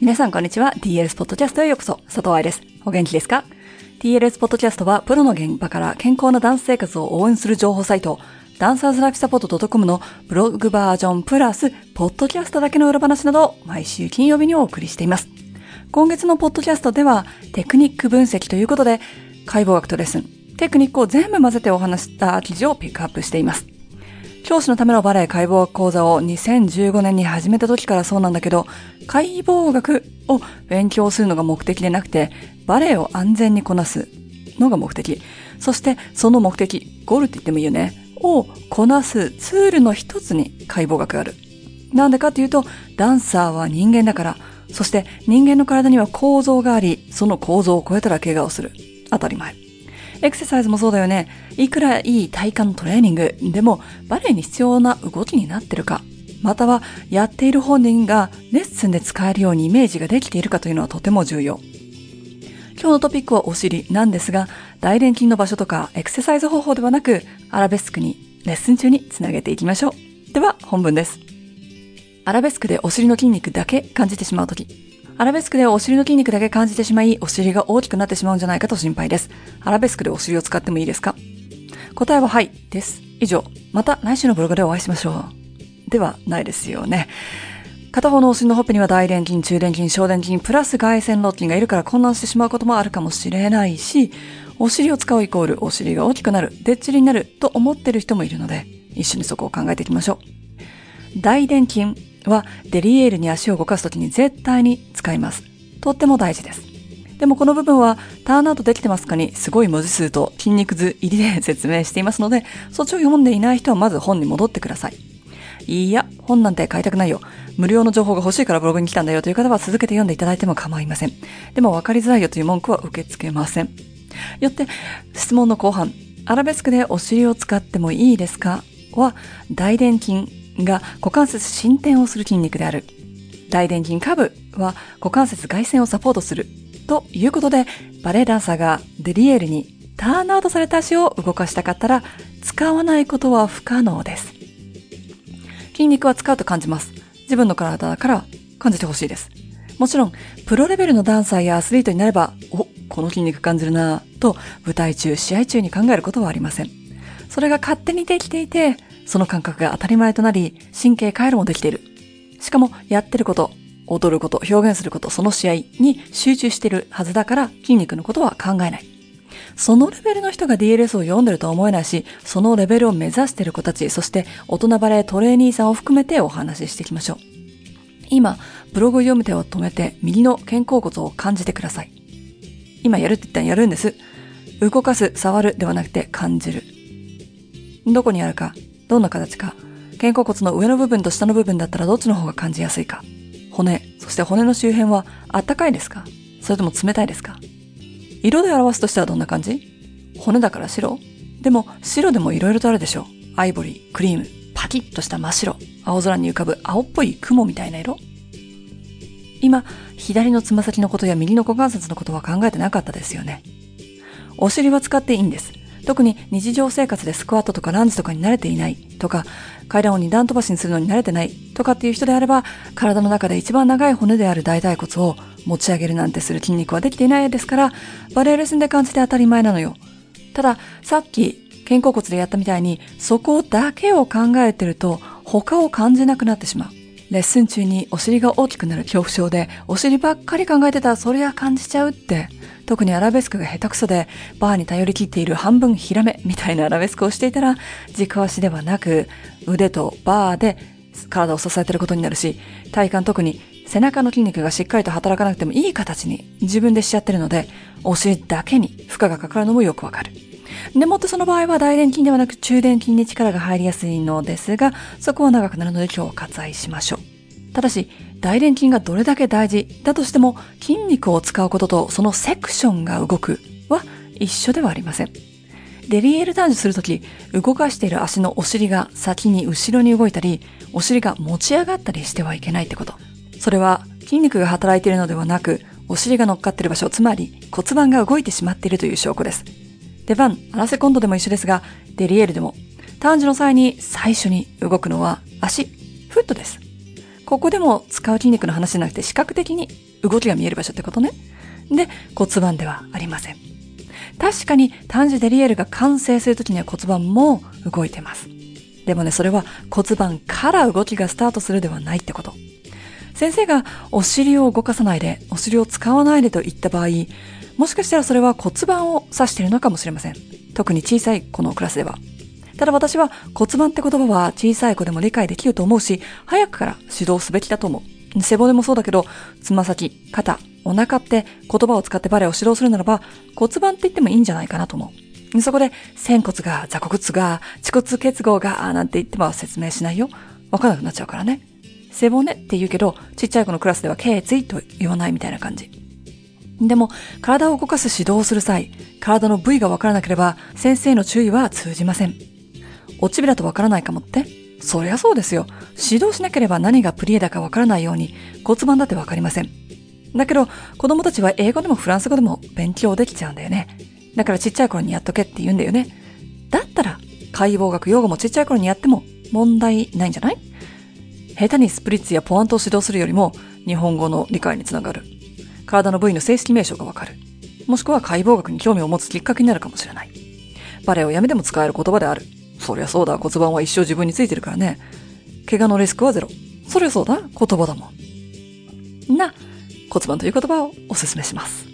皆さんこんにちは。TLS ポッドキャストへようこそ。佐藤愛です。お元気ですか ?TLS ポッドキャストはプロの現場から健康なダンス生活を応援する情報サイト、ダンサーズライフサポート .com のブログバージョンプラス、ポッドキャストだけの裏話などを毎週金曜日にお送りしています。今月のポッドキャストではテクニック分析ということで、解剖学とレッスン、テクニックを全部混ぜてお話した記事をピックアップしています。教師のためのバレエ解剖学講座を2015年に始めた時からそうなんだけど、解剖学を勉強するのが目的でなくて、バレエを安全にこなすのが目的。そしてその目的、ゴールって言ってもいいよね。をこなすツールの一つに解剖学がある。なんでかっていうと、ダンサーは人間だから、そして人間の体には構造があり、その構造を超えたら怪我をする。当たり前。エクササイズもそうだよね。いくらいい体幹のトレーニングでもバレエに必要な動きになってるか、またはやっている本人がレッスンで使えるようにイメージができているかというのはとても重要。今日のトピックはお尻なんですが、大臀筋の場所とかエクササイズ方法ではなく、アラベスクにレッスン中につなげていきましょう。では本文です。アラベスクでお尻の筋肉だけ感じてしまうとき、アラベスクでお尻の筋肉だけ感じてしまい、お尻が大きくなってしまうんじゃないかと心配です。アラベスクでお尻を使ってもいいですか？答えははい、です。以上。また来週のブログでお会いしましょう。ではないですよね。片方のお尻のほっぺには大臀筋、中臀筋、小臀筋、プラス外旋肋筋がいるから混乱してしまうこともあるかもしれないし、お尻を使うイコールお尻が大きくなる、でっちりになると思ってる人もいるので、一緒にそこを考えていきましょう。大臀筋、はデリエールに足を動かすときに絶対に使います。とっても大事です。でもこの部分はターンアウトできてますかにすごい文字数と筋肉図入りで説明していますので、そっちを読んでいない人はまず本に戻ってください。いいや、本なんて買いたくないよ。無料の情報が欲しいからブログに来たんだよという方は続けて読んでいただいても構いません。でも分かりづらいよという文句は受け付けません。よって、質問の後半、アラベスクでお尻を使ってもいいですか？は、大臀筋が股関節進展をする筋肉である。大臀筋下部は股関節外旋をサポートする。ということで、バレエダンサーがデリエールにターンアウトされた足を動かしたかったら、使わないことは不可能です。筋肉は使うと感じます。自分の体から感じてほしいです。もちろん、プロレベルのダンサーやアスリートになれば、お、この筋肉感じるなぁ、と舞台中、試合中に考えることはありません。それが勝手にできていて、その感覚が当たり前となり、神経回路もできている。しかも、やってること、踊ること、表現すること、その試合に集中しているはずだから、筋肉のことは考えない。そのレベルの人が DLS を読んでるとは思えないし、そのレベルを目指している子たち、そして大人バレートレーニーさんを含めてお話ししていきましょう。今、ブログを読む手を止めて、右の肩甲骨を感じてください。今やるって言ったらやるんです。動かす、触るではなくて感じる。どこにあるか、どんな形か、肩甲骨の上の部分と下の部分だったらどっちの方が感じやすいか。骨、そして骨の周辺はあったかいですか？それとも冷たいですか？色で表すとしてはどんな感じ？骨だから白？でも白でも色々とあるでしょう。アイボリー、クリーム、パキッとした真っ白、青空に浮かぶ青っぽい雲みたいな色今、左のつま先のことや右の股関節のことは考えてなかったですよね。お尻は使っていいんです。特に日常生活でスクワットとかランジとかに慣れていない。とか、階段を二段飛ばしにするのに慣れてない。とかっていう人であれば、体の中で一番長い骨である大腿骨を持ち上げるなんてする筋肉はできていないですから、バレエレッスンで感じて当たり前なのよ。ただ、さっき肩甲骨でやったみたいに、そこだけを考えてると、他を感じなくなってしまう。レッスン中にお尻が大きくなる。恐怖症で、お尻ばっかり考えてた。らそりゃ感じちゃうって。特にアラベスクが下手くそで、バーに頼り切っている半分ヒラメみたいなアラベスクをしていたら、軸足ではなく、腕とバーで体を支えてることになるし、体幹特に背中の筋肉がしっかりと働かなくてもいい形に自分でしちゃってるので、お尻だけに負荷がかかるのもよくわかる。でもってその場合は大臀筋ではなく中臀筋に力が入りやすいのですが、そこは長くなるので今日割愛しましょう。ただし、大臀筋がどれだけ大事だとしても筋肉を使うこととそのセクションが動くは一緒ではありません。デリエール男女するとき、動かしている足のお尻が先に後ろに動いたり、お尻が持ち上がったりしてはいけないってこと。それは筋肉が働いているのではなく、お尻が乗っかっている場所、つまり骨盤が動いてしまっているという証拠です。出番、アラセコンドでも一緒ですが、デリエールでも、ターン時の際に最初に動くのは足、フットです。ここでも使う筋肉の話じゃなくて視覚的に動きが見える場所ってことね。で、骨盤ではありません。確かに単純デリエルが完成するときには骨盤も動いてます。でもね、それは骨盤から動きがスタートするではないってこと。先生がお尻を動かさないで、お尻を使わないでと言った場合、もしかしたらそれは骨盤を指しているのかもしれません。特に小さい子のクラスでは。ただ私は骨盤って言葉は小さい子でも理解できると思うし、早くから指導すべきだと思う。背骨もそうだけど、つま先、肩、お腹って言葉を使ってバレエを指導するならば骨盤って言ってもいいんじゃないかなと思う。そこで、仙骨が、座骨が、恥骨結合が、なんて言っても説明しないよ。わからなくなっちゃうからね。背骨って言うけど、ちっちゃい子のクラスでは頸椎と言わないみたいな感じ。でも、体を動かす指導をする際、体の部位がわからなければ、先生の注意は通じません。落ちびだとわからないかもってそりゃそうですよ。指導しなければ何がプリエだかわからないように骨盤だってわかりません。だけど、子供たちは英語でもフランス語でも勉強できちゃうんだよね。だからちっちゃい頃にやっとけって言うんだよね。だったら、解剖学、用語もちっちゃい頃にやっても問題ないんじゃない？下手にスプリッツやポワントを指導するよりも、日本語の理解につながる。体の部位の正式名称がわかる。もしくは解剖学に興味を持つきっかけになるかもしれない。バレエをやめても使える言葉である。そりゃそうだ、骨盤は一生自分についてるからね。怪我のリスクはゼロ。そりゃそうだ、言葉だもん。な、骨盤という言葉をお勧めします。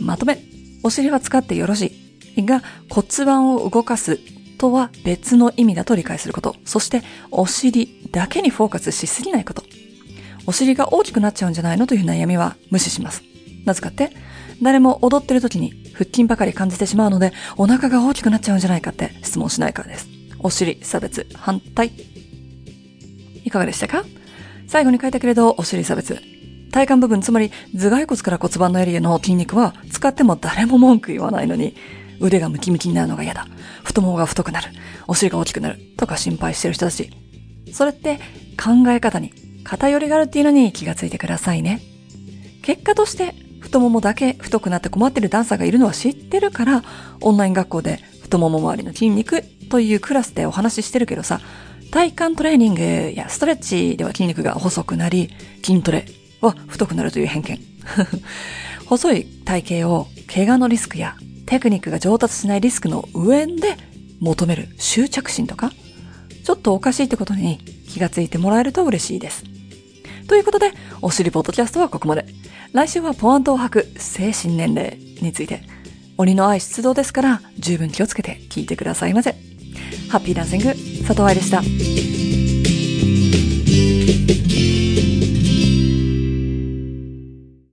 まとめ、お尻は使ってよろしい。が、骨盤を動かすとは別の意味だと理解すること。そして、お尻だけにフォーカスしすぎないこと。お尻が大きくなっちゃうんじゃないのという悩みは無視します。なぜかって、誰も踊ってる時に腹筋ばかり感じてしまうので、お腹が大きくなっちゃうんじゃないかって質問しないからです。お尻、差別、反対。いかがでしたか？最後に書いたけれど、お尻差別。体幹部分、つまり頭蓋骨から骨盤のエリアの筋肉は使っても誰も文句言わないのに、腕がムキムキになるのが嫌だ。太ももが太くなる。お尻が大きくなる。とか心配してる人たち。それって考え方に偏りがあるっていうのに気がついてくださいね。結果として太ももだけ太くなって困ってるダンサーがいるのは知ってるから、オンライン学校で太もも周りの筋肉というクラスでお話ししてるけどさ、体幹トレーニングやストレッチでは筋肉が細くなり、筋トレは太くなるという偏見。細い体型を怪我のリスクやテクニックが上達しないリスクの上で求める執着心とか、ちょっとおかしいってことに気がついてもらえると嬉しいです。ということで、おしりポッドキャストはここまで。来週はポアントを吐く精神年齢について、鬼の愛出動ですから十分気をつけて聞いてくださいませ。ハッピーダンシング、佐藤愛でした。